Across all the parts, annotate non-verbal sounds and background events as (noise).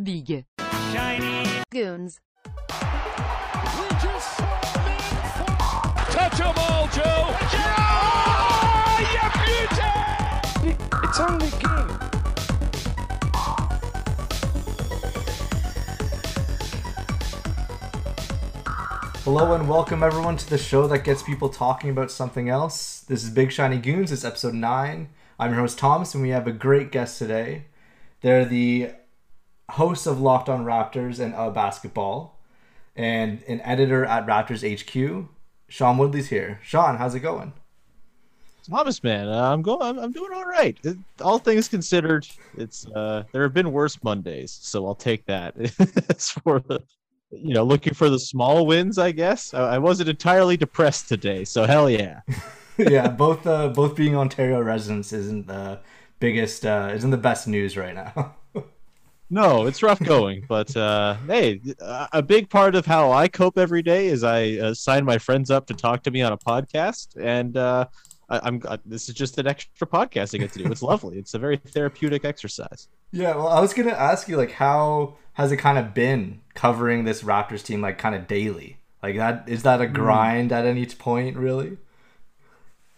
Big. Shiny. Goons. We just touch them all, Joe. Oh, you beauty! It's only a game. Hello and welcome everyone to the show that gets people talking about something else. This is Big Shiny Goons. It's episode 9. I'm your host Thomas and we have a great guest today. They're the hosts of Locked On Raptors and uh, Basketball and an editor at Raptors HQ. Sean Woodley's here. Sean, how's it going? Thomas, man, uh, I'm going. I'm, I'm doing all right. It- all things considered, it's uh, there have been worse Mondays, so I'll take that. (laughs) As for the, you know, looking for the small wins, I guess. I, I wasn't entirely depressed today, so hell yeah. (laughs) (laughs) yeah, both uh, both being Ontario residents isn't the biggest uh, isn't the best news right now. No, it's rough going, but uh, hey, a big part of how I cope every day is I uh, sign my friends up to talk to me on a podcast, and uh, I, I'm uh, this is just an extra podcast I get to do. It's lovely. It's a very therapeutic exercise. Yeah, well, I was gonna ask you, like, how has it kind of been covering this Raptors team, like, kind of daily? Like that is that a grind at any point, really?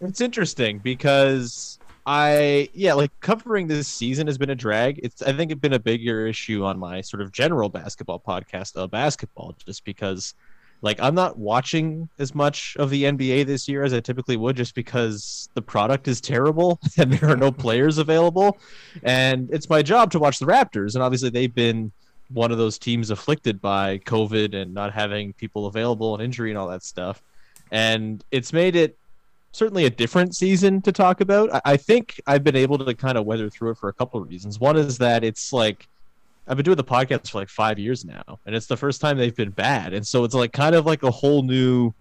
It's interesting because I yeah, like covering this season has been a drag. It's I think it's been a bigger issue on my sort of general basketball podcast of basketball, just because like I'm not watching as much of the NBA this year as I typically would, just because the product is terrible (laughs) and there are no players available, and it's my job to watch the Raptors, and obviously they've been one of those teams afflicted by COVID and not having people available and injury and all that stuff, and it's made it certainly a different season to talk about. I, I think I've been able to kind of weather through it for a couple of reasons. One is that it's like I've been doing the podcast for like five years now, and it's the first time they've been bad, and so it's like kind of like a whole new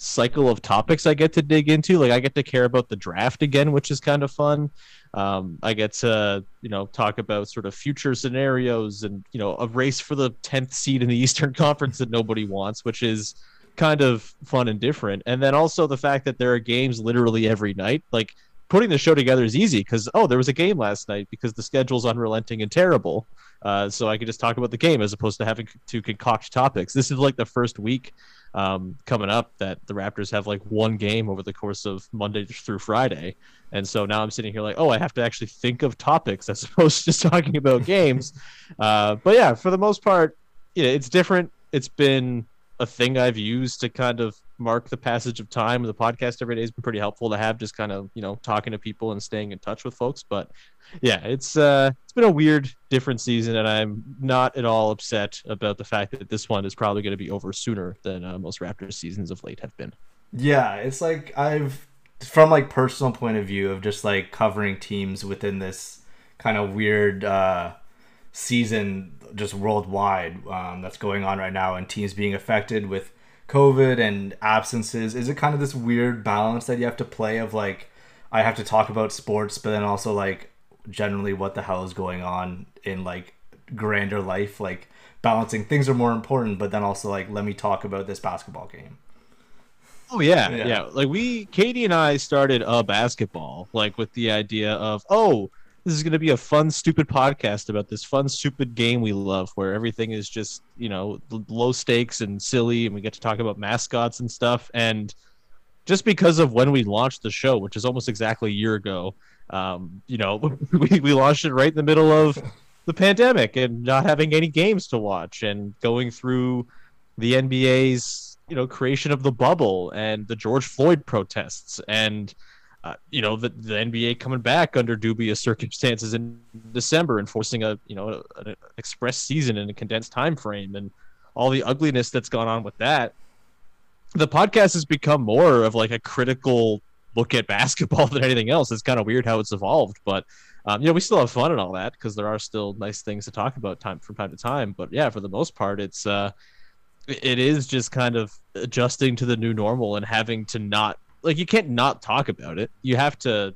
cycle of topics I get to dig into. Like I get to care about the draft again, which is kind of fun. Um, I get to you know talk about sort of future scenarios and you know a race for the tenth seed in the (laughs) Eastern Conference that nobody wants, which is kind of fun and different. And then also the fact that there are games literally every night. Like putting the show together is easy because oh, there was a game last night because the schedule's unrelenting and terrible. Uh, so I could just talk about the game as opposed to having to concoct topics. This is like the first week um, coming up that the Raptors have like one game over the course of Monday through Friday. And so now I'm sitting here like, oh, I have to actually think of topics as (laughs) opposed to just talking about games. Uh, but yeah, for the most part, yeah, it's different. It's been a thing I've used to kind of mark the passage of time. The podcast every day has been pretty helpful to have, just kind of you know talking to people and staying in touch with folks. But yeah, it's uh, it's been a weird, different season, and I'm not at all upset about the fact that this one is probably going to be over sooner than uh, most Raptors seasons of late have been. Yeah, it's like I've from like personal point of view of just like covering teams within this kind of weird uh season just worldwide um, that's going on right now and teams being affected with covid and absences. Is it kind of this weird balance that you have to play of like i have to talk about sports but then also like generally what the hell is going on in like grander life? Like balancing things are more important but then also like let me talk about this basketball game. Oh yeah, Yeah. yeah, Like we, Katie and I started a basketball, like with the idea of, oh, this is going to be a fun, stupid podcast about this fun, stupid game we love, where everything is just, you know, low stakes and silly, and we get to talk about mascots and stuff. And just because of when we launched the show, which is almost exactly a year ago, um, you know, (laughs) we, we launched it right in the middle of the pandemic and not having any games to watch and going through the NBA's you know creation of the bubble and the George Floyd protests and uh, you know the, the NBA coming back under dubious circumstances in December and forcing a you know an express season in a condensed time frame and all the ugliness that's gone on with that. The podcast has become more of like a critical look at (laughs) basketball than anything else. It's kind of weird how it's evolved but um, you know we still have fun and all that because there are still nice things to talk about time from time to time. But yeah for the most part it's uh it is just kind of adjusting to the new normal and having to not like you can't not talk about it. You have to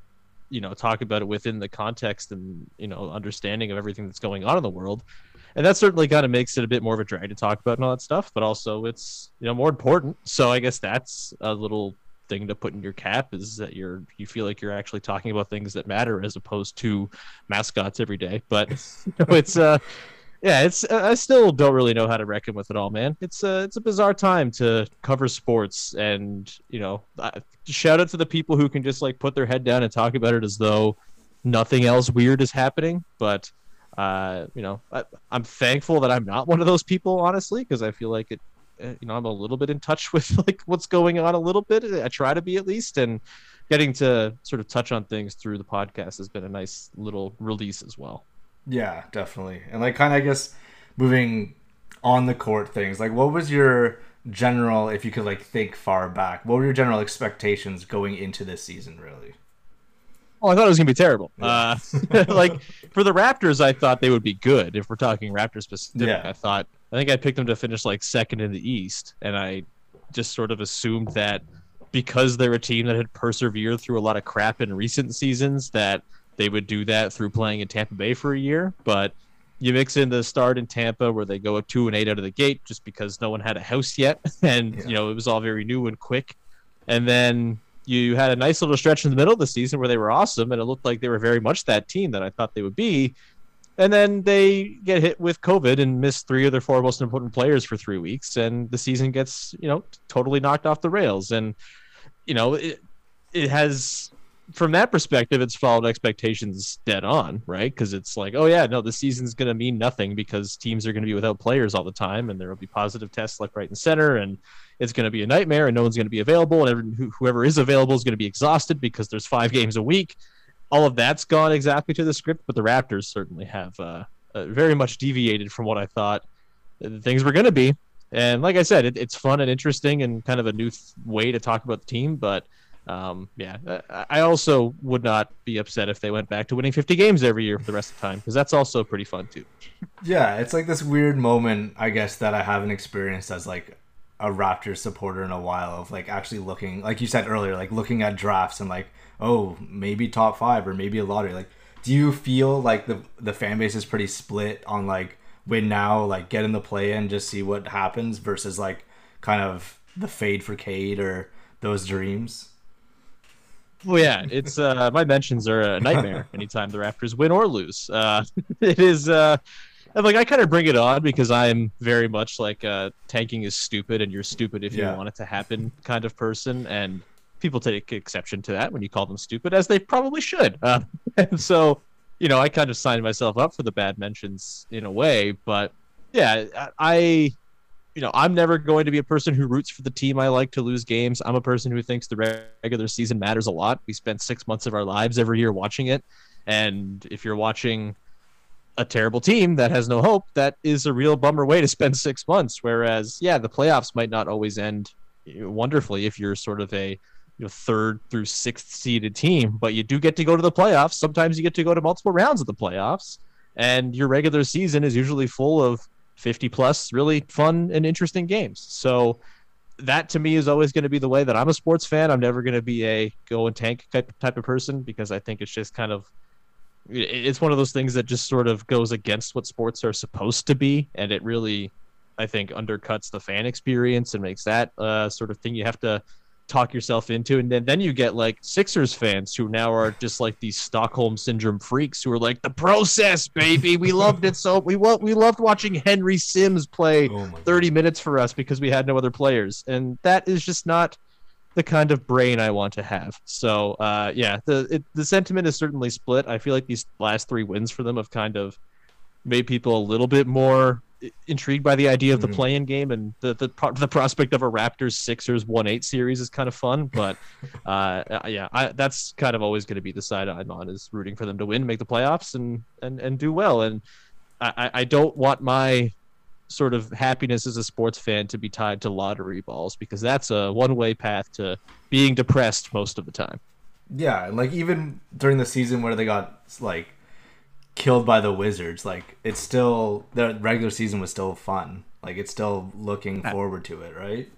you know talk about it within the context and you know understanding of everything that's going on in the world. And that certainly kind of makes it a bit more of a drag to talk about and all that stuff but also it's you know more important. So i guess that's a little thing to put in your cap is that you're you feel like you're actually talking about things that matter as opposed to mascots every day. But (laughs) you know, it's uh yeah, it's I still don't really know how to reckon with it all, man. It's a it's a bizarre time to cover sports, and you know, shout out to the people who can just like put their head down and talk about it as though nothing else weird is happening. But uh, you know, I, am thankful that I'm not one of those people, honestly, because I feel like it. Uh, you know, I'm a little bit in touch (laughs) with like what's going on a little bit. I try to be at least, and getting to sort of touch on things through the podcast has been a nice little release as well. Yeah, definitely. And like kind of I guess moving on the court things, like what was your general if you could like think far back, what were your general expectations going into this season really? Oh, I thought it was gonna be terrible. Yeah. Uh, (laughs) like for the Raptors, I thought they would be good. If we're talking Raptors specific, yeah. I thought I think I picked them to finish like second in the East, and I just sort of assumed that because they're a team that had persevered through a lot of crap in recent seasons, that they would do that through playing in Tampa Bay for a year. But you mix in the start in Tampa where they go a two and eight out of the gate just because no one had a house yet, (laughs) and yeah. you know it was all very new and quick. And then you had a nice little stretch in the middle of the season where they were awesome, and it looked like they were very much that team that I thought they would be. And then they get hit with COVID and miss three of their four most important players for three weeks, and the season gets you know totally knocked off the rails. And you know it it has from that perspective, it's followed expectations dead on, right? Because it's like, oh yeah, no, the season's going to mean nothing because teams are going to be without players all the time, and there will be positive tests left, right, and center, and it's going to be a nightmare, and no one's going to be available, and whoever is available is going to be exhausted because there's five games a week. All of that's gone exactly to the script, but the Raptors certainly have uh, uh, very much deviated from what I thought things were going to be. And like I said, it, it's fun and interesting and kind of a new th- way to talk about the team, but um, yeah, I also would not be upset if they went back to winning 50 games every year for the rest of the time because that's also pretty fun too. Yeah, it's like this weird moment, I guess, that I haven't experienced as like a Raptors supporter in a while of like actually looking, like you said earlier, like looking at drafts and like, oh, maybe top five or maybe a lottery. Like, do you feel like the the fan base is pretty split on like win now, like get in the play and just see what happens versus like kind of the fade for Cade or those dreams? Well, yeah, it's uh, (laughs) my mentions are a nightmare anytime the Raptors win or lose. Uh, (laughs) it is uh, like I kind of bring it on because I'm very much like uh, tanking is stupid and you're stupid if yeah. you want it to happen kind of person, and people take exception to that when you call them stupid, as they probably should. Uh, (laughs) and so, you know, I kind of signed myself up for the bad mentions in a way, but yeah, I you know, I'm never going to be a person who roots for the team I like to lose games. I'm a person who thinks the regular season matters a lot. We spend six months of our lives every year watching it. And if you're watching a terrible team that has no hope, that is a real bummer way to spend six months. Whereas, yeah, the playoffs might not always end wonderfully if you're sort of a you know, third through sixth seeded team, but you do get to go to the playoffs. Sometimes you get to go to multiple rounds of the playoffs, and your regular season is usually full of 50 plus really fun and interesting games. So that to me is always going to be the way that I'm a sports fan. I'm never going to be a go and tank type of person because I think it's just kind of it's one of those things that just sort of goes against what sports are supposed to be and it really I think undercuts the fan experience and makes that uh, sort of thing you have to talk yourself into and then, then you get like sixers fans who now are just like these stockholm syndrome freaks who are like the process baby! We loved it so we we loved watching henry sims play oh 30 God. minutes for us because we had no other players. And that is just not the kind of brain i want to have. So uh, yeah the it, the sentiment is certainly split. I feel like these last three wins for them have kind of made people a little bit more intrigued by the idea of the mm-hmm. play-in game and the, the the prospect of a Raptors Sixers one eight series is kind of fun. But (laughs) uh, yeah, I, that's kind of always going to be the side I'm on is rooting for them to win, make the playoffs, and and and do well. And I, I don't want my sort of happiness as a sports fan to be tied to lottery balls because that's a one way path to being depressed most of the time. Yeah, and like even during the season where they got like killed by the Wizards, like it's still the regular season was still fun. Like it's still looking forward to it, right?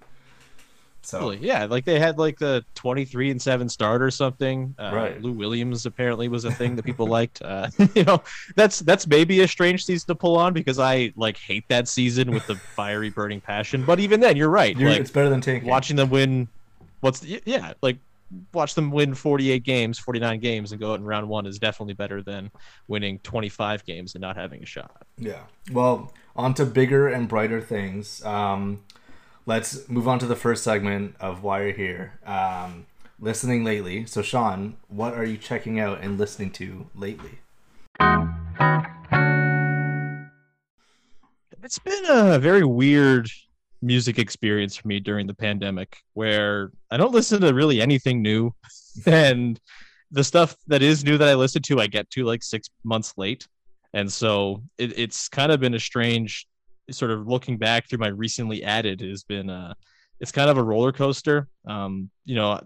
So yeah, like they had like the twenty three and seven start or something. Uh, right. Lou Williams apparently was a thing that people (laughs) liked. Uh, (laughs) you know, that's that's maybe a strange season to pull on because I like hate that season with the fiery burning passion. But even then, you're right. You're, like, it's better than tanking. Watching them win. What's the, yeah like watch them win 48 games, 49 games, and go out in round one is definitely better than winning 25 games and not having a shot. Yeah. Well, on to bigger and brighter things. Um, let's move on to the first segment of why you're here. Um, listening lately. So, Sean, what are you checking out and listening to lately? It's been a very weird music experience for me during the pandemic where I don't listen to really anything new. (laughs) and the stuff that is new that I listen to, I get to like six months late. And so it, it's kind of been a strange sort of looking back through my recently added has been uh it's kind of a roller coaster. Um, you know,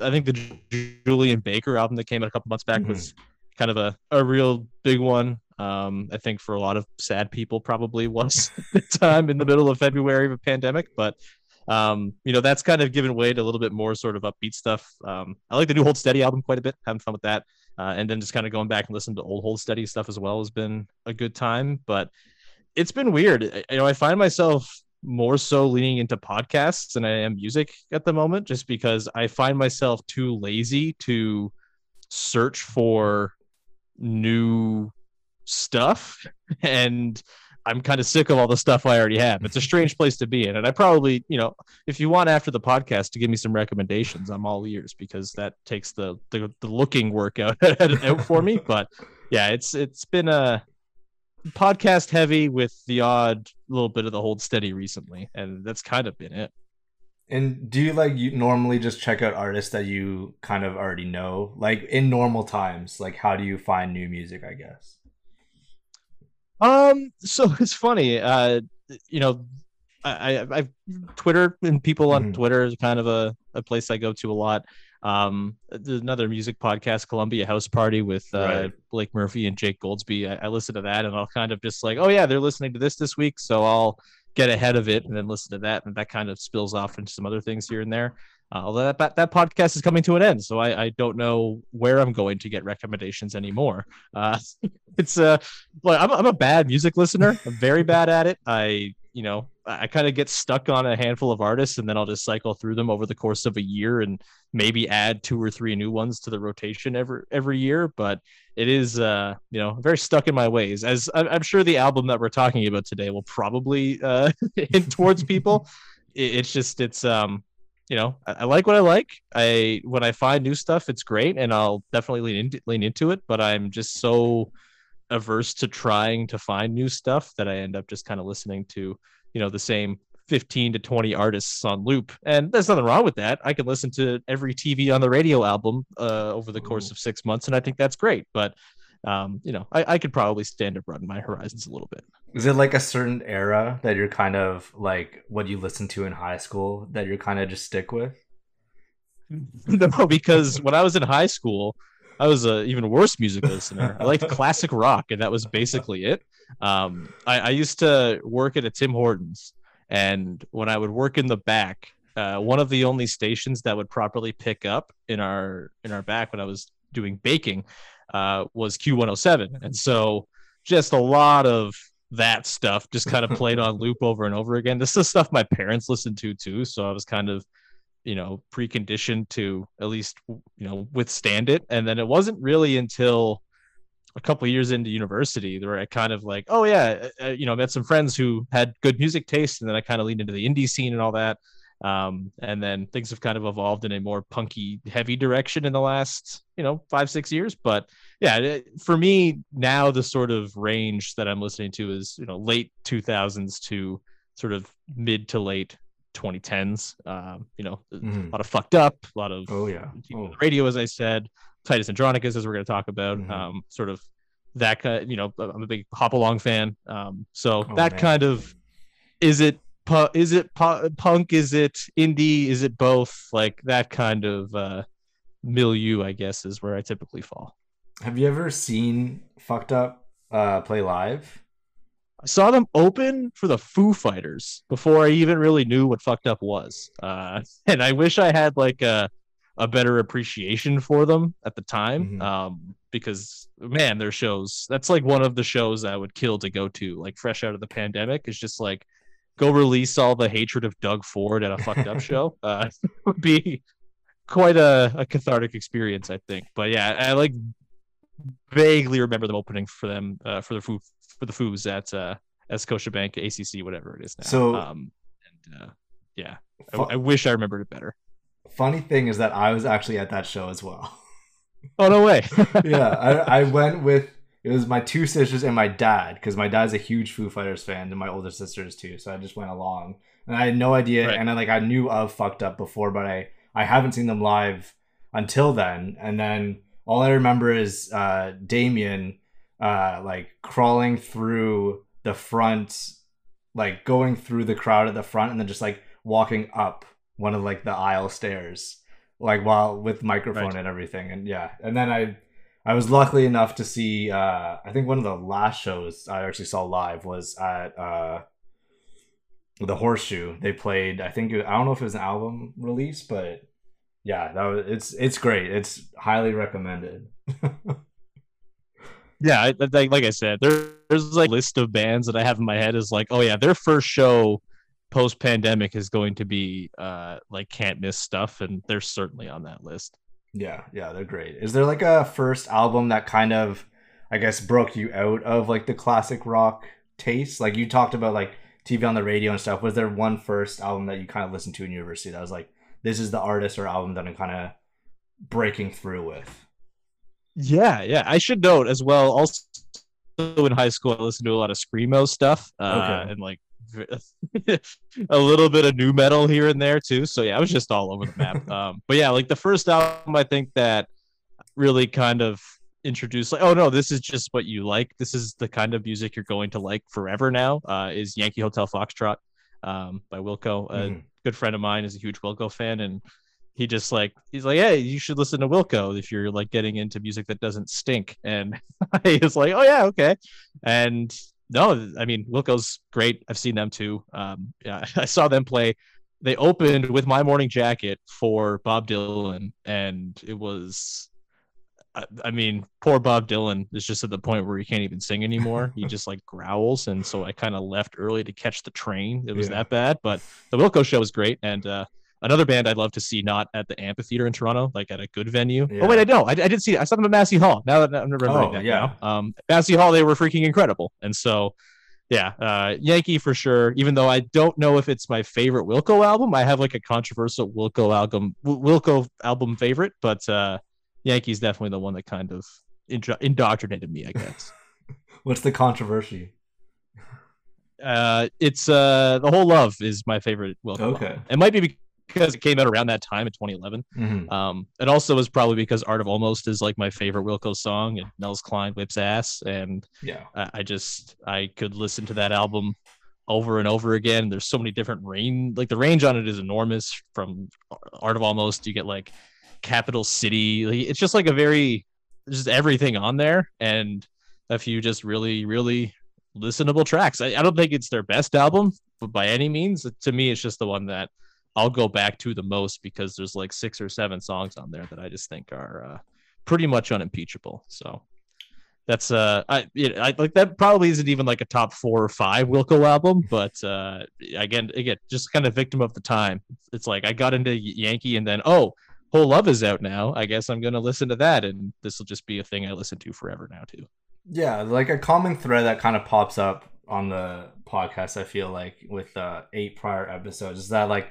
I think the Julien Baker album that came out a couple months back mm-hmm. was kind of a, a real big one. Um, I think for a lot of sad people probably (laughs) was the time in the middle of February of a pandemic, but um, you know, that's kind of given way to a little bit more sort of upbeat stuff. Um, I like the new Hold Steady album quite a bit, having fun with that. Uh, and then just kind of going back and listening to old Hold Steady stuff as well has been a good time, but it's been weird. You know, I find myself more so leaning into podcasts than I am music at the moment, just because I find myself too lazy to search for new stuff and I'm kind of sick of all the stuff I already have. It's a strange place to be in. And I probably, you know, if you want after the podcast to give me some recommendations, I'm all ears because that takes the the, the looking work (laughs) out, out for me. But yeah, it's it's been a podcast heavy with the odd little bit of the hold steady recently, and that's kind of been it. And do you like you normally just check out artists that you kind of already know? Like in normal times, like how do you find new music, I guess? Um, so (laughs) it's funny. Uh, you know, I, I, I Twitter and people on mm-hmm. Twitter is kind of a, a place I go to a lot. Um, there's another music podcast, Columbia House Party with uh, right. Blake Murphy and Jake Goldsby. I, I listen to that and I'll kind of just like, oh yeah, they're listening to this this week, so I'll get ahead of it and then listen to that, and that kind of spills off into some other things here and there. Uh, although that, that, podcast is coming to an end, so I, I don't know where I'm going to get recommendations anymore. Uh, (laughs) it's uh, well, I'm, I'm a bad music listener. I'm very bad at it. I you know I kind of get stuck on a handful of artists, and then I'll just cycle through them over the course of a year, and maybe add two or three new ones to the rotation every every year. But it is uh, you know very stuck in my ways. As I'm sure the album that we're talking about today will probably uh, (laughs) hint towards people. It's just it's um you know, I, I, like what I like. I when I find new stuff, it's great, and I'll definitely lean into lean into it. But I'm just so averse to trying to find new stuff that I end up just kind of listening to, you know, the same 15 to 20 artists on loop. And there's nothing wrong with that. I can listen to every TV on the radio album uh, over the course of six months, and I think that's great. But um, you know, I, I could probably stand to broaden my horizons a little bit. Is it like a certain era that you're kind of like what you listened to in high school that you're kind of just stick with? (laughs) no, because when I was in high school, I was a even worse music listener. I liked classic rock, and that was basically it. Um, I, I, used to work at a Tim Hortons, and when I would work in the back, uh, one of the only stations that would properly pick up in our in our back when I was doing baking uh, was Q107, and so just a lot of that stuff just kind of (laughs) played on loop over and over again. This is stuff my parents listened to too, so I was kind of you know preconditioned to at least you know withstand it. And then it wasn't really until a couple years into university where I kind of like, oh yeah, uh, uh, you know, met some friends who had good music taste, and then I kind of leaned into the indie scene and all that. Um, and then things have kind of evolved in a more punky, heavy direction in the last, you know, five six years. But yeah, for me now, the sort of range that I'm listening to is you know late 2000s to sort of mid to late 2010s. Um, you know, mm. a lot of fucked up, a lot of oh yeah, oh. radio, as I said, Titus Andronicus, as we're going to talk about. Mm-hmm. Um, sort of that kind. You know, I'm a big hop along fan. Um, so oh, that man. kind of is it. Pu- is it pu- punk? Is it indie? Is it both? Like that kind of uh, milieu, I guess, is where I typically fall. Have you ever seen Fucked Up uh, play live? I saw them open for the Foo Fighters before I even really knew what Fucked Up was, uh, (laughs) and I wish I had like a a better appreciation for them at the time. Mm-hmm. Um, because man, their shows that's like one of the shows I would kill to go to, like fresh out of the pandemic. Is just like go release all the hatred of Doug Ford at a fucked up show. (laughs) Uh, (laughs) would be quite a, a cathartic experience, I think. But yeah, I like vaguely remember them opening for them uh, for the foo for the Foos at uh, at Scotiabank, ACC, whatever it is now. So- um, and uh, yeah, I, I wish I remembered it better. Funny thing is that I was actually at that show as well. Oh no way! (laughs) yeah, I, I went with it was my two sisters and my dad because my dad's a huge Foo Fighters fan and my older sisters too. So I just went along and I had no idea. Right. And I like I knew of fucked up before, but I I haven't seen them live until then. And then all I remember is uh, Damian uh, like crawling through the front, like going through the crowd at the front, and then just like walking up one of like the aisle stairs, like while with microphone Right. and everything. And yeah, and then I I was lucky enough to see. Uh, I think one of the last shows I actually saw live was at uh, the Horseshoe. They played. I think I don't know if it was an album release, but yeah, that was it's it's great. It's highly recommended. (laughs) yeah, I, I- like I said, there, there's like a list of bands that I have in my head is like, oh yeah, their first show post pandemic is going to be uh like can't miss stuff, and they're certainly on that list. Yeah, yeah, they're great. Is there like a first album that kind of, I guess, broke you out of like the classic rock taste? Like you talked about like TV on the radio and stuff. Was there one first album that you kind of listened to in university that was like, this is the artist or album that I'm kind of breaking through with? Yeah, yeah. I should note as well. Also, in high school, I listened to a lot of screamo stuff, uh, Okay. and like (laughs) a little bit of nu metal here and there too. So yeah, I was just all over the map. (laughs) um, but yeah, like the first album, I think that really kind of introduced like, oh no, this is just what you like. This is the kind of music you're going to like forever now. Uh, is Yankee Hotel Foxtrot um, by Wilco. A Mhm. good friend of mine is a huge Wilco fan, and he just like he's like, hey, you should listen to Wilco if you're like getting into music that doesn't stink. And (laughs) I was like, oh yeah, okay. And no, I mean Wilco's great. I've seen them too. Um, yeah, (laughs) I saw them play. They opened with my morning jacket for Bob Dylan, and it was. I- I mean, poor Bob Dylan is just at the point where he can't even sing anymore. he just like growls, and so I kind of left early to catch the train. It was Yeah. that bad, but the Wilco show was great, and uh, another band I'd love to see not at the amphitheater in Toronto, like at a good venue. Yeah. Oh wait, I know. I, I did see. I saw them at Massey Hall. Now that I'm remembering Oh, that yeah. now. Um, Massey Hall, they were freaking incredible, and so yeah, uh, Yankee for sure. Even though I don't know if it's my favorite Wilco album, I have like a controversial Wilco album, Wilco album favorite, but uh, Yankee's definitely the one that kind of indro- indoctrinated me, I guess. (laughs) What's the controversy? uh, it's uh, the whole love is my favorite Wilco. Okay. album. It might be because it came out around that time in 2011. Mhm. Um, it also was probably because Art of Almost is like my favorite Wilco song, and Nels Cline whips ass, and Yeah. I, I just I could listen to that album over and over again. There's so many different range, like the range on it is enormous. From Art of Almost, you get like Capital City. Like, it's just like a very just everything on there, and a few just really really listenable tracks. I, I don't think it's their best album, but by any means, to me, it's just the one that I'll go back to the most because there's like six or seven songs on there that I just think are uh, pretty much unimpeachable. So that's uh, I, it, I like that probably isn't even like a top four or five Wilco album, but uh, again, again, just kind of victim of the time. It's like I got into Yankee and then oh, Whole Love is out now. I guess I'm gonna listen to that, and this will just be a thing I listen to forever now too. Yeah, like a common thread that kind of pops up on the podcast, I feel like, with uh, eight prior episodes, is that like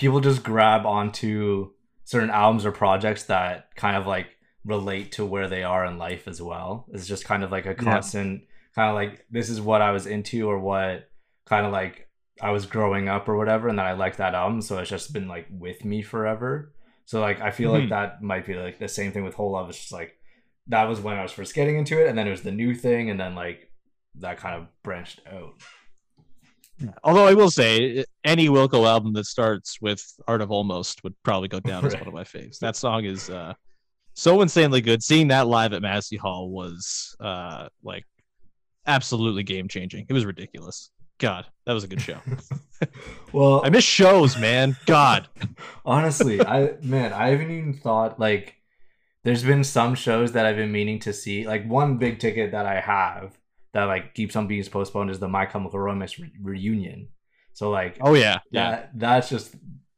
people just grab onto certain albums or projects that kind of like relate to where they are in life as well. It's just kind of like a constant kind of like this is what I was into or what kind of like I was growing up or whatever, and then I like that album, so it's just been like with me forever. So like I feel like Mhm. that might be like the same thing with Whole Love. It's just like that was when I was first getting into it, and then it was the new thing, and then like that kind of branched out. Although I will say, any Wilco album that starts with "Art of Almost" would probably go down as one of my faves. That song is uh, so insanely good. Seeing that live at Massey Hall was uh, like absolutely game changing. It was ridiculous. God, that was a good show. (laughs) Well, I miss shows, man. God. (laughs) honestly, I man, I haven't even thought like there's been some shows that I've been meaning to see. Like one big ticket that I have that like keeps on being postponed is the My Chemical Romance re- reunion. So like Oh yeah, yeah. that that's just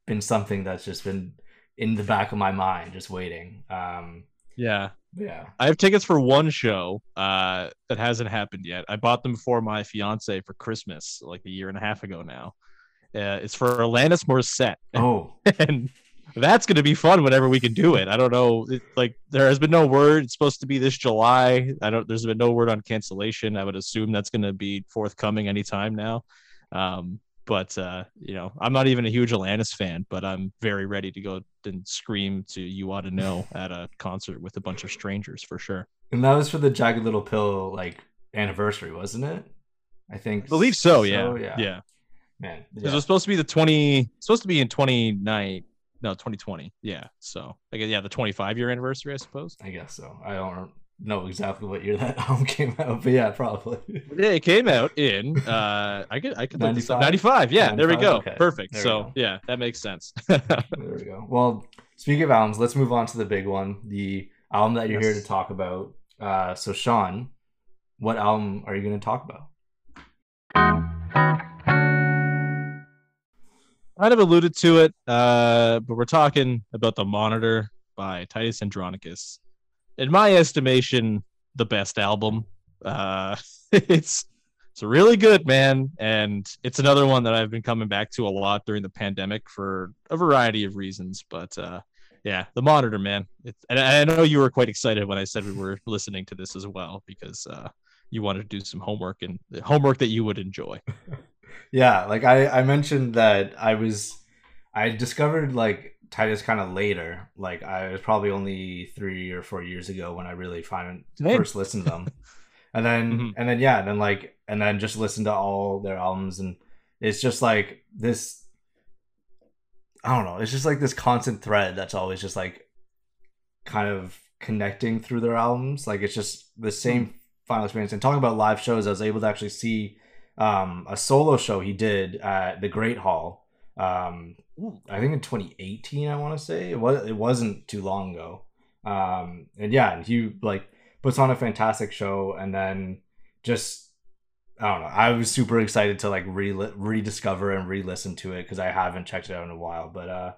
been something that's just been in the back of my mind, just waiting. Um, Yeah. yeah. I have tickets for one show uh, that hasn't happened yet. I bought them for my fiance for Christmas, like a year and a half ago now. Uh, it's for Alanis Morissette, Oh, (laughs) and that's going to be fun whenever we can do it. I don't know, it, like there has been no word. It's supposed to be this July. I don't. There's been no word on cancellation. I would assume that's going to be forthcoming anytime now. Um, but uh, you know, I'm not even a huge Alanis fan, but I'm very ready to go and scream to "You Ought to Know" (laughs) at a concert with a bunch of strangers for sure. and that was for the Jagged Little Pill like anniversary, wasn't it? I think. I believe so. Yeah, yeah. yeah. Man, yeah. It was supposed to be the 20, supposed to be in 29, no, 2020. Yeah. So, I guess, yeah, the 25 year anniversary, I suppose. I guess so. I don't know exactly what year that (laughs) album came out, but yeah, probably. (laughs) Yeah, it came out in, uh, I could, I could look 95? 95. Yeah. There we go. Okay, Perfect. there So, go. yeah, that makes sense. (laughs) There we go. Well, speaking of albums, let's move on to the big one, the album that you're here to talk about. Uh, so, Sean, what album are you going to talk about? Kind of alluded to it, uh, but we're talking about The Monitor by Titus Andronicus. In my estimation, the best album. Uh, (laughs) it's it's really good, man, and it's another one that I've been coming back to a lot during the pandemic for a variety of reasons. But uh, yeah, The Monitor, man. It's, and I know you were quite excited when I said we were listening to this as well because uh, you wanted to do some homework and homework that you would enjoy. (laughs) Yeah, like I, I mentioned that I was, I discovered like Titus kind of later. Like I was probably only three or four years ago when I really find Same. first listened to them, (laughs) and then Mhm. and then yeah, and then like and then just listen to all their albums, and it's just like this. I don't know. It's just like this constant thread that's always just like, kind of connecting through their albums. Like it's just the same final experience. And talking about live shows, I was able to actually see um, a solo show he did at the Great Hall. Um, I think in 2018, I want to say it was. It wasn't too long ago. Um, and yeah, and he like puts on a fantastic show, and then just I don't know. I was super excited to like re rediscover and re-listen to it because I haven't checked it out in a while. But uh,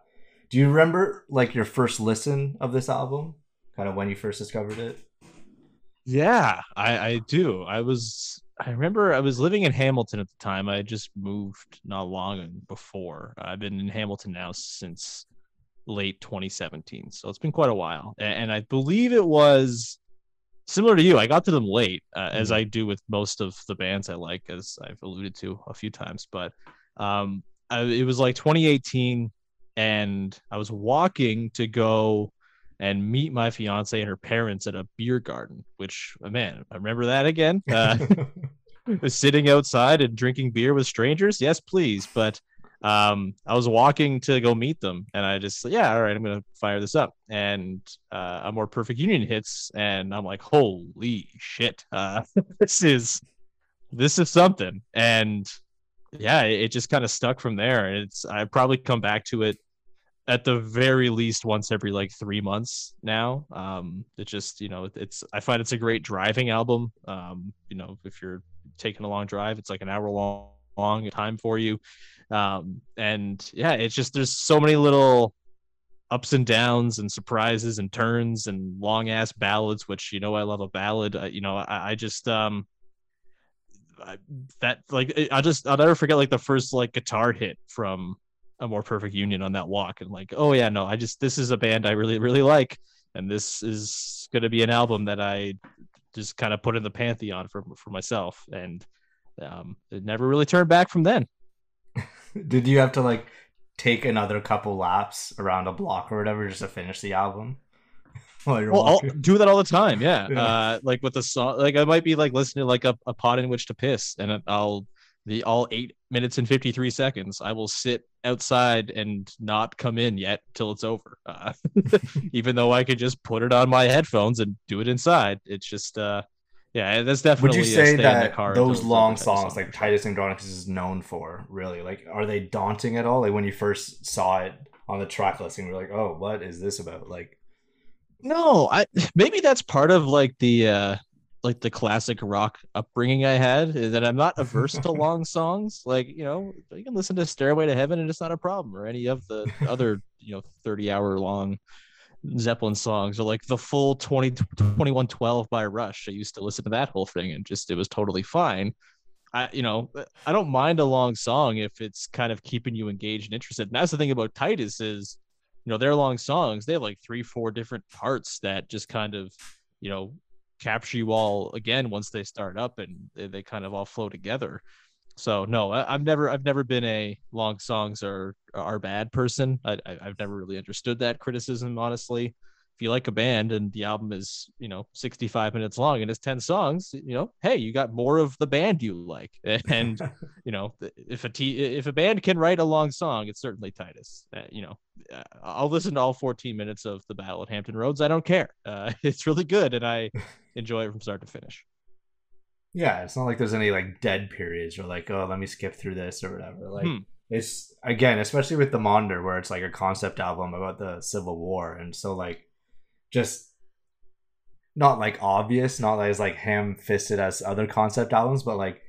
do you remember like your first listen of this album? Kind of when you first discovered it? Yeah, I, I do. I was I remember I was living in Hamilton at the time. I had just moved not long before. I've been in Hamilton now since late 2017. So it's been quite a while. And, I believe it was similar to you. I got to them late, uh, as Mhm. I do with most of the bands I like, as I've alluded to a few times. But um, I, it was like 2018, and I was walking to go and meet my fiance and her parents at a beer garden. Which, uh, man, I remember that again. Uh, (laughs) (laughs) sitting outside and drinking beer with strangers. Yes, please. But um, I was walking to go meet them, and I just yeah, all right, I'm gonna fire this up, and uh, a more perfect union hits, and I'm like, holy shit, uh, (laughs) this is this is something, and yeah, it, it just kind of stuck from there. And it's I probably come back to it at the very least once every like three months now. Um, it just you know it's I find it's a great driving album. Um, you know if you're taking a long drive, it's like an hour long long time for you. Um, and yeah, it's just there's so many little ups and downs and surprises and turns and long ass ballads, which you know I love a ballad. Uh, you know I, I just um I, that like I just I'll never forget like the first like guitar hit from a more perfect union on that walk and like oh yeah no I just this is a band I really really like. And this is gonna be an album that I just kind of put in the pantheon for for myself. And um it never really turned back from then. (laughs) Did you have to like take another couple laps around a block or whatever just to finish the album? (laughs) Well I'll do that all the time yeah, (laughs) Yeah. uh like with the song like I might be like listening to like a, a pot in which to piss and I'll the all eight minutes and 53 seconds I will sit outside and not come in yet till it's over uh, (laughs) even though I could just put it on my headphones and do it inside it's just uh yeah that's definitely Would you say that those long the type of songs, song, like. Titus Andronicus, is known for? Really, like, are they daunting at all? Like when you first saw it on the track listing, we're like, oh, what is this about? Like, No, I (laughs) maybe that's part of like the uh like the classic rock upbringing I had is that I'm not averse to long (laughs) songs. Like, you know, you can listen to Stairway to Heaven and it's not a problem or any of the (laughs) other, you know, 30 hour long Zeppelin songs or like the full 20 2112 by Rush. I used to listen to that whole thing and just it was totally fine. I you know, I don't mind a long song if it's kind of keeping you engaged and interested. And that's the thing about Titus is, you know, they're long songs. They have like three, four different parts that just kind of, you know, capture you all again once they start up and they, they kind of all flow together. So no, I, have never I've never been a long songs are are bad person. I, I I've never really understood that criticism honestly if you like a band and the album is you know 65 minutes long and it's 10 songs you know hey you got more of the band you like. (laughs) And (laughs) you know if a t if a band can write a long song it's certainly titus. Uh, you know uh, i'll listen to all 14 minutes of the battle at hampton roads. I don't care. Uh, (laughs) it's really good and i enjoy it from start to finish. Yeah it's not like there's any like dead periods or like oh let me skip through this or whatever. Like hmm. it's again especially with the monitor where it's like a concept album about the civil war. And so like just not like obvious, not as like ham fisted as other concept albums, but like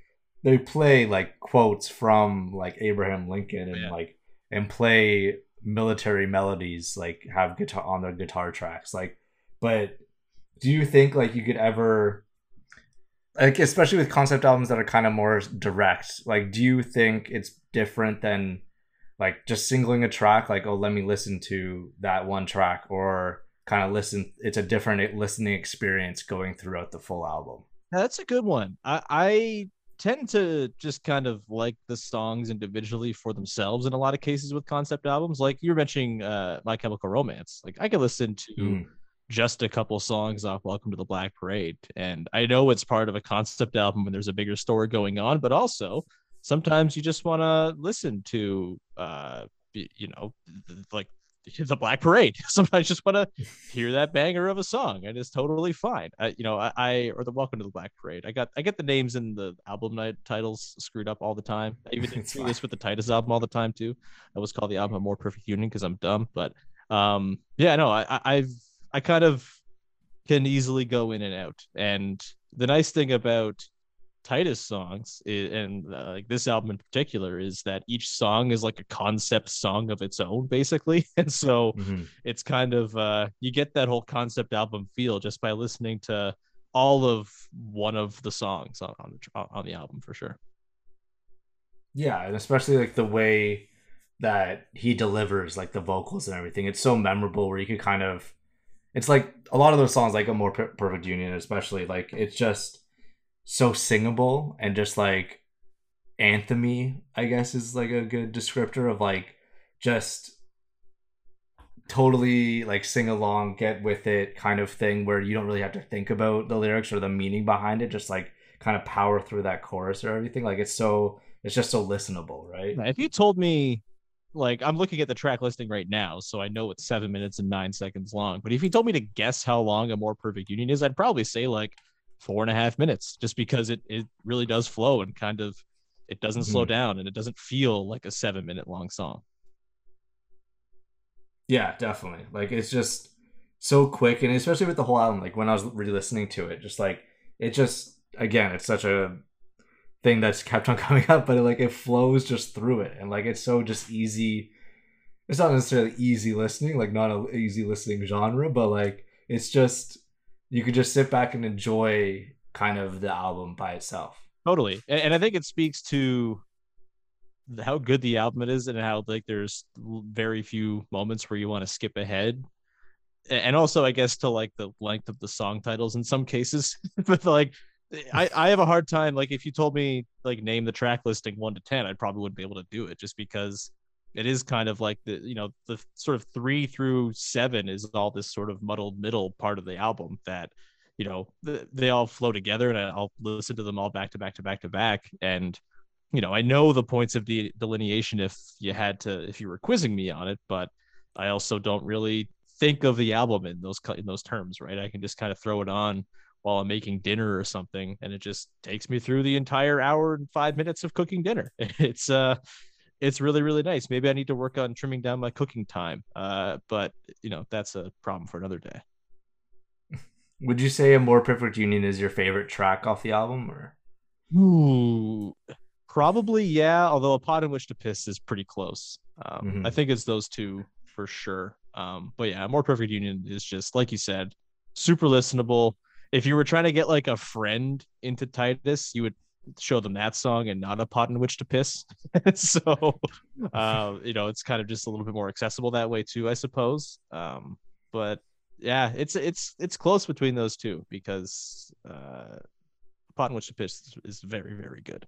they play like quotes from like Abraham Lincoln and yeah. like and play military melodies like have guitar on their guitar tracks like but do you think like you could ever like especially with concept albums that are kind of more direct like do you think it's different than like just singling a track like oh let me listen to that one track or kind of listen it's a different listening experience going throughout the full album. That's a good one. I i tend to just kind of like the songs individually for themselves in a lot of cases with concept albums. Like you're mentioning uh my chemical romance. Like i can listen to mm. just a couple songs off welcome to the black parade and i know it's part of a concept album when there's a bigger story going on but also sometimes you just want to listen to uh you know like the Black Parade. (laughs) Sometimes just want to hear that banger of a song, and it's totally fine. I, you know, I, I, or the Welcome to the Black Parade. I got I get the names and the album night titles screwed up all the time. I even (laughs) do this with the Titus album all the time too. I was called the album a more perfect union because I'm dumb, but um, yeah, no, I, I've I kind of can easily go in and out, and the nice thing about Titus songs and uh, like this album in particular is that each song is like a concept song of its own basically (laughs) and so mm-hmm. it's kind of uh you get that whole concept album feel just by listening to all of one of the songs on on the, on the album for sure yeah and especially like the way that he delivers like the vocals and everything it's so memorable where you could kind of it's like a lot of those songs like a more perfect union especially like it's just so singable and just like anthemy, I guess is like a good descriptor of like just totally like sing along, get with it kind of thing where you don't really have to think about the lyrics or the meaning behind it, just like kind of power through that chorus or everything. Like it's so it's just so listenable, right? If you told me like I'm looking at the track listing right now, so I know it's seven minutes and nine seconds long. But if you told me to guess how long a more perfect union is, I'd probably say like four and a half minutes just because it, it really does flow and kind of it doesn't mm-hmm. slow down and it doesn't feel like a seven minute long song. Yeah definitely. Like it's just so quick and especially with the whole album like when i was re-listening to it just like it just again it's such a thing that's kept on (laughs) coming up but it, like it flows just through it and like it's so just easy. It's not necessarily easy listening like not a easy listening genre but like it's just you could just sit back and enjoy kind of the album by itself. Totally, and, and I think it speaks to how good the album is and how like there's very few moments where you want to skip ahead. And also i guess to like the length of the song titles in some cases. (laughs) But like I, I have a hard time like if you told me like name the track listing one to ten i probably wouldn't be able to do it just because it is kind of like the you know the sort of three through seven is all this sort of muddled middle part of the album that you know they all flow together and i'll listen to them all back to back to back to back. And you know i know the points of the delineation if you had to if you were quizzing me on it but i also don't really think of the album in those in those terms right? I can just kind of throw it on while i'm making dinner or something and it just takes me through the entire hour and five minutes of cooking dinner. (laughs) It's uh it's really really nice maybe i need to work on trimming down my cooking time uh, but you know that's a problem for another day (laughs) Would you say a more perfect union is your favorite track off the album, or? Ooh, probably yeah. Although a pot in which to piss is pretty close. Um, Mhm. I think it's those two for sure. Um, but yeah, more perfect union is just like you said, super listenable. If you were trying to get like a friend into Titus, you would show them that song and not a pot in which to piss. (laughs) so, uh, (laughs) you know, it's kind of just a little bit more accessible that way too, I suppose. Um, but yeah, it's it's it's close between those two because uh, pot in which to piss is very very good.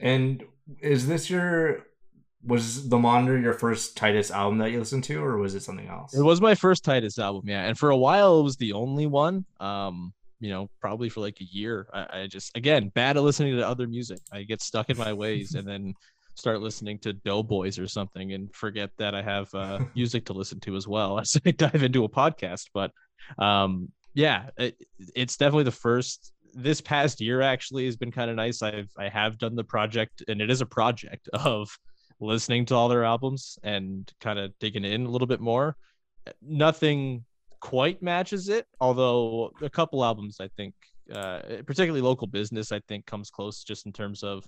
And is this your was the monitor your first Titus album that you listened to, or was it something else? It was my first Titus album, yeah, and for a while it was the only one. Um, you know, probably for like a year. I, I just again bad at listening to other music. I get stuck in my ways and then start listening to Doughboys or something and forget that I have uh, (laughs) music to listen to as well (laughs) as I dive into a podcast. But um, yeah, it, it's definitely the first. This past year actually has been kind of nice. I've I have done the project, and it is a project (laughs) of listening to all their albums and kind of digging in a little bit more. Nothing quite matches it, although a couple albums I think, uh, particularly local business, I think comes close just in terms of,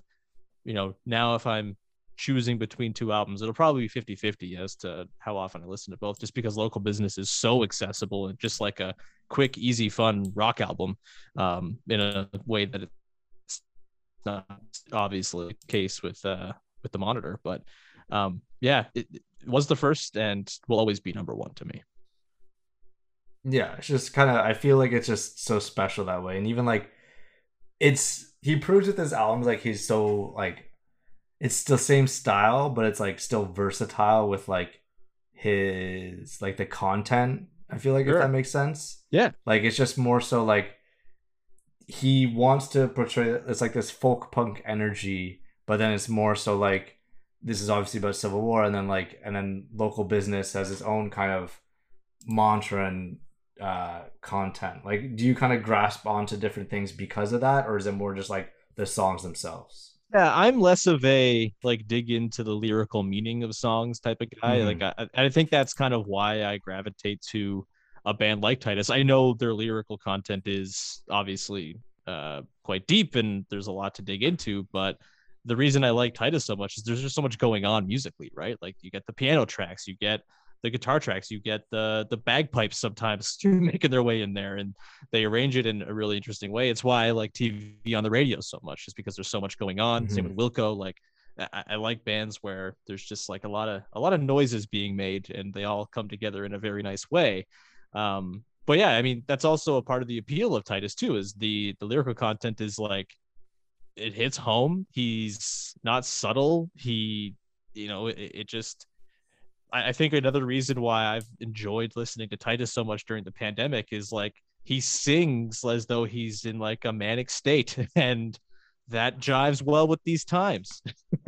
you know, now if I'm choosing between two albums, it'll probably be 50 50 as to how often I listen to both, just because local business is so accessible and just like a quick, easy, fun rock album um, in a way that it's not obviously the case with uh, with the monitor. But um, yeah, it, it was the first and will always be number one to me. Yeah, it's just kind of. I feel like it's just so special that way, and even like, it's he proves with his albums like he's so like, it's the same style, but it's like still versatile with like his like the content. I feel like Sure. if that makes sense. Yeah. Like it's just more so like he wants to portray it's like this folk punk energy, but then it's more so like this is obviously about civil war, and then like and then local business has its own kind of mantra and uh content like do you kind of grasp onto different things because of that or is it more just like the songs themselves Yeah, I'm less of a like dig into the lyrical meaning of songs type of guy. Mhm. Like I, I think that's kind of why I gravitate to a band like Titus. I know their lyrical content is obviously uh quite deep and there's a lot to dig into, but the reason I like Titus so much is there's just so much going on musically, right? Like you get the piano tracks, you get the guitar tracks, you get the the bagpipes sometimes (laughs) making their way in there, and they arrange it in a really interesting way. It's why I like TV on the radio so much, just because there's so much going on. Same with Wilco. Like I, I like bands where there's just like a lot of a lot of noises being made, and they all come together in a very nice way. Um, but yeah, I mean that's also a part of the appeal of Titus too. Is the the lyrical content is like it hits home. He's not subtle. He, you know, it, it just. I I think another reason why I've enjoyed listening to Titus so much during the pandemic is like he sings as though he's in like a manic state, (laughs) and that jives well with these times.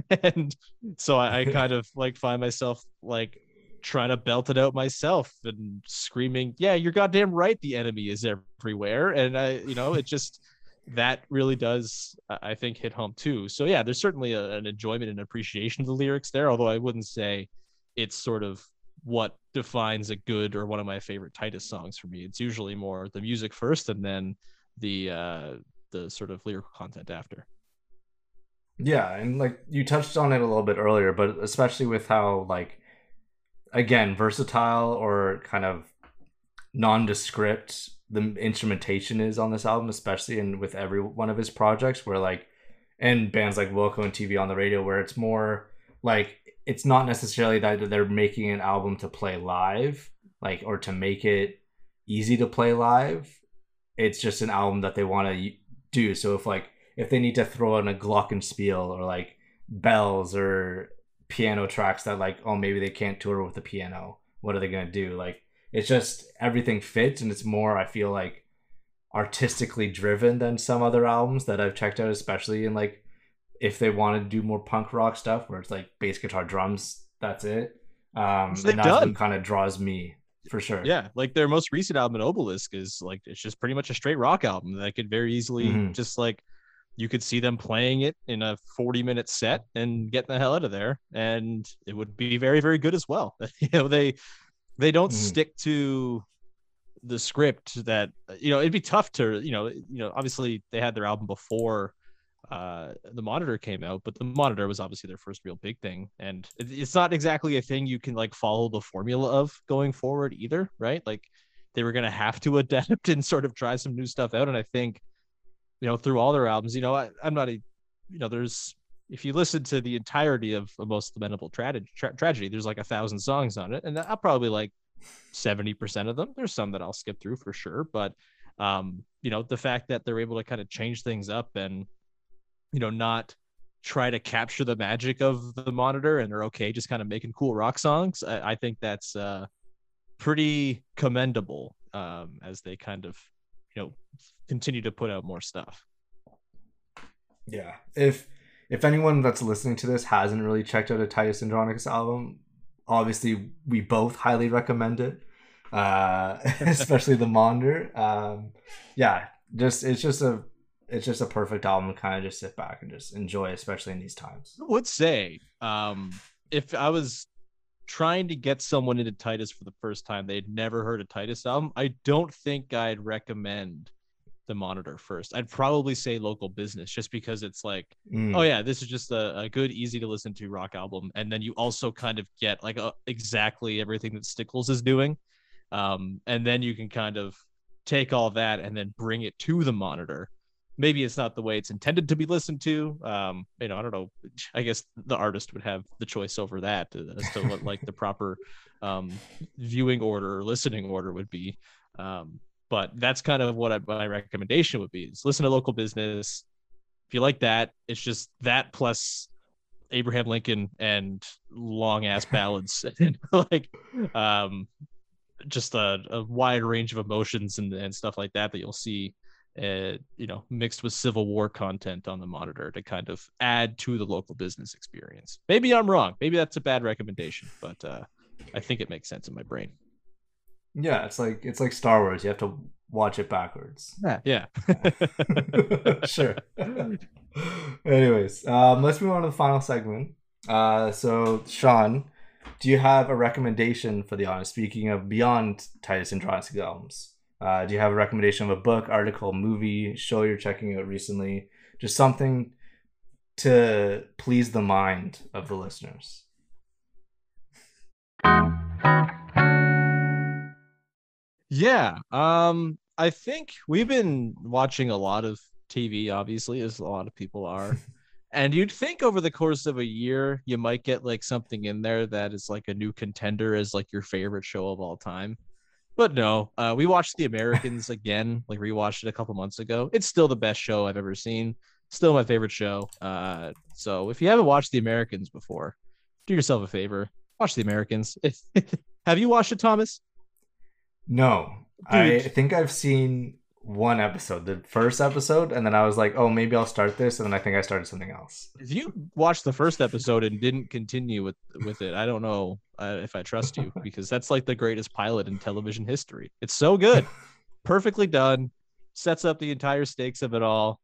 (laughs) and so I, I kind of like find myself like trying to belt it out myself and screaming, "Yeah, you're goddamn right. The enemy is everywhere." And I, you know, it just that really does I think hit home too. So yeah, there's certainly a, an enjoyment and appreciation of the lyrics there, although I wouldn't say it's sort of what defines a good or one of my favorite Titus songs for me. It's usually more the music first and then the uh the sort of lyrical content after. yeah and like you touched on it a little bit earlier but especially with how like again versatile or kind of nondescript the instrumentation is on this album especially and with every one of his projects where like and bands like Wilco and TV on the radio where it's more like it's not necessarily that they're making an album to play live like or to make it easy to play live. It's just an album that they want to do. So if like if they need to throw in a glockenspiel or like bells or piano tracks that like oh maybe they can't tour with the piano what are they to do? Like it's just everything fits and it's more i feel like artistically driven than some other albums that i've checked out especially in like if they want to do more punk rock stuff where it's like bass guitar drums that's it um They've and that's done. kind of draws me for sure Yeah, like their most recent album, Obelisk, is like it's just pretty much a straight rock album that could very easily Mhm. just like you could see them playing it in a 40 minute set and getting the hell out of there and it would be very very good as well (laughs) you know they they don't Mhm. stick to the script that you know it'd be tough to you know you know obviously they had their album before uh the monitor came out but the monitor was obviously their first real big thing. And it's not exactly a thing you can like follow the formula of going forward either right? Like they were going to have to (laughs) adapt and sort of try some new stuff out. And i think you know through all their albums you know I, i'm not a you know there's if you listen to the entirety of a most lamentable tra- tra- tragedy there's like a thousand songs on it and i'll probably like 70% of them. There's some that i'll skip through for sure but um you know the fact that they're able to kind of change things up and you know not try to capture the magic of the monitor and they're okay just kind of making cool rock songs i, I think that's uh pretty commendable um as they kind of you know continue to put out more stuff Yeah. If if anyone that's listening to this hasn't really checked out a Titus Andronicus album, obviously we both highly recommend it. Uh (laughs) especially the monitor Um yeah, just it's just a it's just a perfect album to kind of just sit back and just enjoy, especially in these times. I would say um if i was trying to get someone into titus for the first time they'd never heard a titus album i don't think i'd recommend the monitor first i'd probably say local business just because it's like Mm. oh yeah this is just a, a good easy to listen to rock album and then you also kind of get like uh exactly everything that stickles is doing um, and then you can kind of take all that and then bring it to the monitor maybe it's not the way it's intended to be listened to. Um, you know i don't know. I guess the artist would have the choice over that as to what like the proper (laughs) um, viewing order or listening order would be. Um, but that's kind of what I, my recommendation would be is listen to local business. If you like that, it's just that plus Abraham Lincoln and long ass ballads (laughs) and like um just a, a wide range of emotions and, and stuff like that that you'll see uh, you know mixed with civil war content on the monitor to kind of add to the local business experience maybe i'm wrong maybe that's a bad recommendation but uh i think it makes sense in my brain Yeah, it's like it's like Star Wars. You have to watch it backwards. yeah (laughs) (laughs) sure. Anyways, um, let's move on to the final segment. Uh, so Sean, do you have a recommendation for the audience? Speaking of beyond Titus Andronicus albums, uh, do you have a recommendation of a book, article, movie, show you're checking out recently? Just something to please the mind of the listeners. Yeah. Um, I think we've been watching a lot of TV, obviously, as a lot of people are. (laughs) and you'd think over the course of a year, you might get like something in there that is like a new contender as like your favorite show of all time. But no, uh, we watched The Americans again, like rewatched it a couple months ago. It's still the best show I've ever seen. Still my favorite show. Uh, so if you haven't watched The Americans before, do yourself a favor, watch The Americans. (laughs) Have you watched it, Thomas? No, I think I've seen one episode, the first episode, and then I was like, oh, maybe I'll start this, and then I think I started something else. if you watched the first episode and didn't continue with with it, I don't know uh, if I trust you because that's like the greatest pilot in television history. It's so good, (laughs) perfectly done, sets up the entire stakes of it all.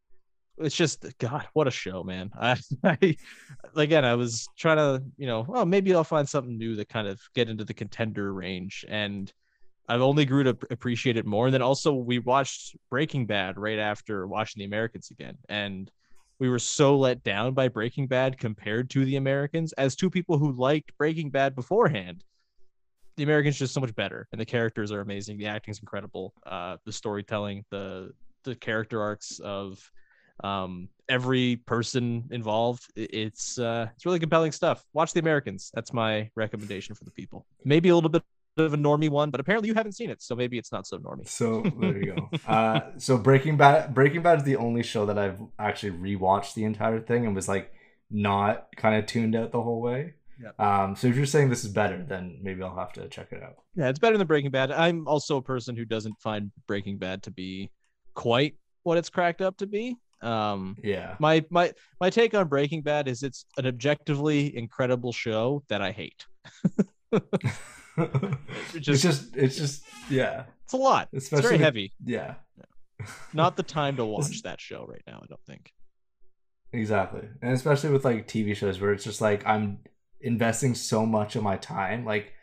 It's just God, what a show, man! (laughs) I, I again, I was trying to, you know, well, maybe I'll find something new to kind of get into the contender range, and I've only grew to appreciate it more. And then also, we watched Breaking Bad right after watching The Americans again, and we were so let down by Breaking Bad compared to the Americans. As two people who liked Breaking Bad beforehand, the Americans just so much better, and the characters are amazing. The acting's incredible. Uh, the storytelling, the the character arcs of um, every person involved. It's uh, it's really compelling stuff. Watch the Americans. That's my recommendation for the people. Maybe a little bit of a normie one, but apparently you haven't seen it, so maybe it's not so normie. So there you go. Uh, so Breaking Bad, Breaking Bad is the only show that I've actually rewatched the entire thing and was like not kind of tuned out the whole way. Yep. Um, so if you're saying this is better, then maybe I'll have to check it out. Yeah, it's better than Breaking Bad. I'm also a person who doesn't find Breaking Bad to be quite what it's cracked up to be. Um, Yeah. my my my take on Breaking Bad is it's an objectively incredible show that I hate. (laughs) (laughs) it's just- just, it's just, yeah, It's a lot. it's Especially very the- heavy. yeah, (laughs) Not the time to (laughs) watch that show right now. I don't think. exactly. And especially with like TV shows where it's just like I'm investing so much of my time. Like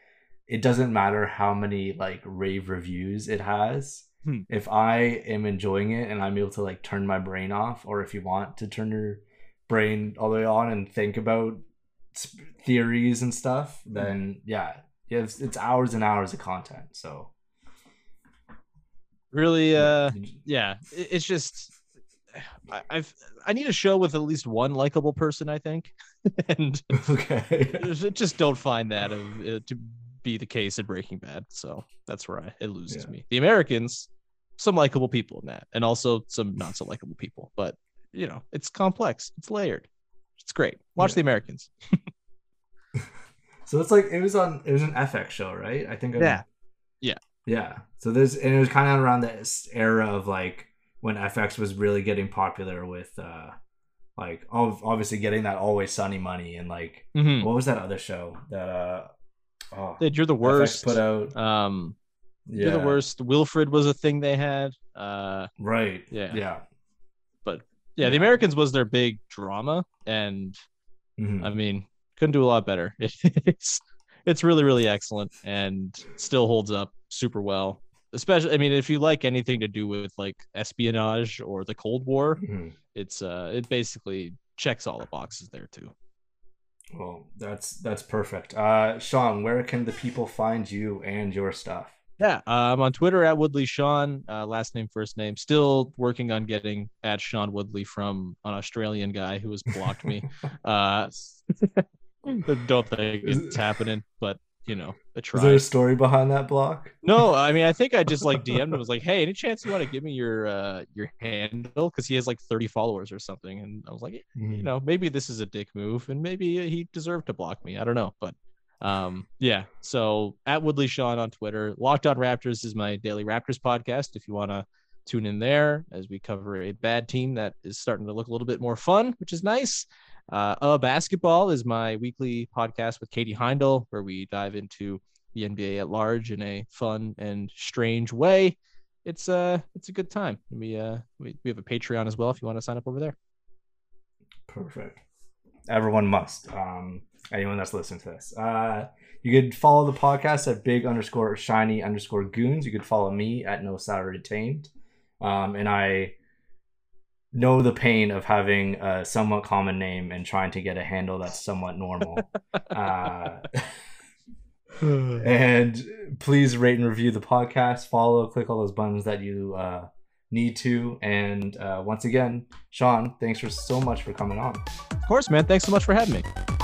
it doesn't matter how many like rave reviews it has. Hmm. If I am enjoying it and I'm able to like turn my brain off, or if you want to turn your brain all the way on and think about sp- theories and stuff, then yeah, yeah, it's, it's hours and hours of content. So Really, uh, yeah, it- it's just I, I've I need a show with at least one likable person. I think, (laughs) and okay. Just don't find that of, uh, to be the case in Breaking Bad. So that's where I, it loses Yeah. me. The Americans, some likable people in that, and also some not so likable people. But you know, it's complex. It's layered. It's great. Watch Yeah. the Americans. (laughs) So it's like it was on it was an FX show, right? I think. I- Yeah. Yeah. Yeah. So there's and it was kind of around this era of like when FX was really getting popular with uh like obviously getting that Always Sunny money and like Mhm. what was that other show that uh oh Dude, you're the FX worst. put out Um, yeah you're the worst. Wilfred was a thing they had. Uh, right Yeah. yeah but yeah, the Americans was their big drama, and Mhm. I mean, couldn't do a lot better. (laughs) It's it's really really excellent and still holds up super well. Especially, I mean, if you like anything to do with like espionage or the Cold War, Mhm. it's uh, it basically checks all the boxes there too. well that's that's perfect uh Sean where can the people find you and your stuff Yeah, uh, I'm on Twitter at Woodley Sean, uh, last name, first name. Still working on getting at Sean Woodley from an Australian guy who has blocked me. (laughs) uh, (laughs) don't think it's happening, but you know, a try. is there a story behind that block No, I mean, I think I just like (laughs) DM'd him. Was like, hey, any chance you want to give me your uh, your handle? Because he has like 30 followers or something, and I was like, you know, maybe this is a dick move, and maybe he deserved to block me. I don't know, but um, yeah. So at Woodley Sean on Twitter, Locked On Raptors is my daily Raptors podcast. If you want to tune in there, as we cover a bad team that is starting to look a little bit more fun, which is nice. Uh, uh basketball is my weekly podcast with Katie Heindl, where we dive into the NBA at large in a fun and strange way. It's uh it's a good time. We uh we, we have a Patreon as well if you want to sign up over there. Perfect. Everyone must. Um, anyone that's listening to this. Uh, you could follow the podcast at big underscore shiny underscore goons. You could follow me at no salary retained. Um, and I know the pain of having a somewhat common name and trying to get a handle that's somewhat normal. (laughs) uh, and please rate and review the podcast. Follow, click all those buttons that you uh, need to. And uh, once again, Sean, thanks for so much for coming on. Of course, man. Thanks so much for having me.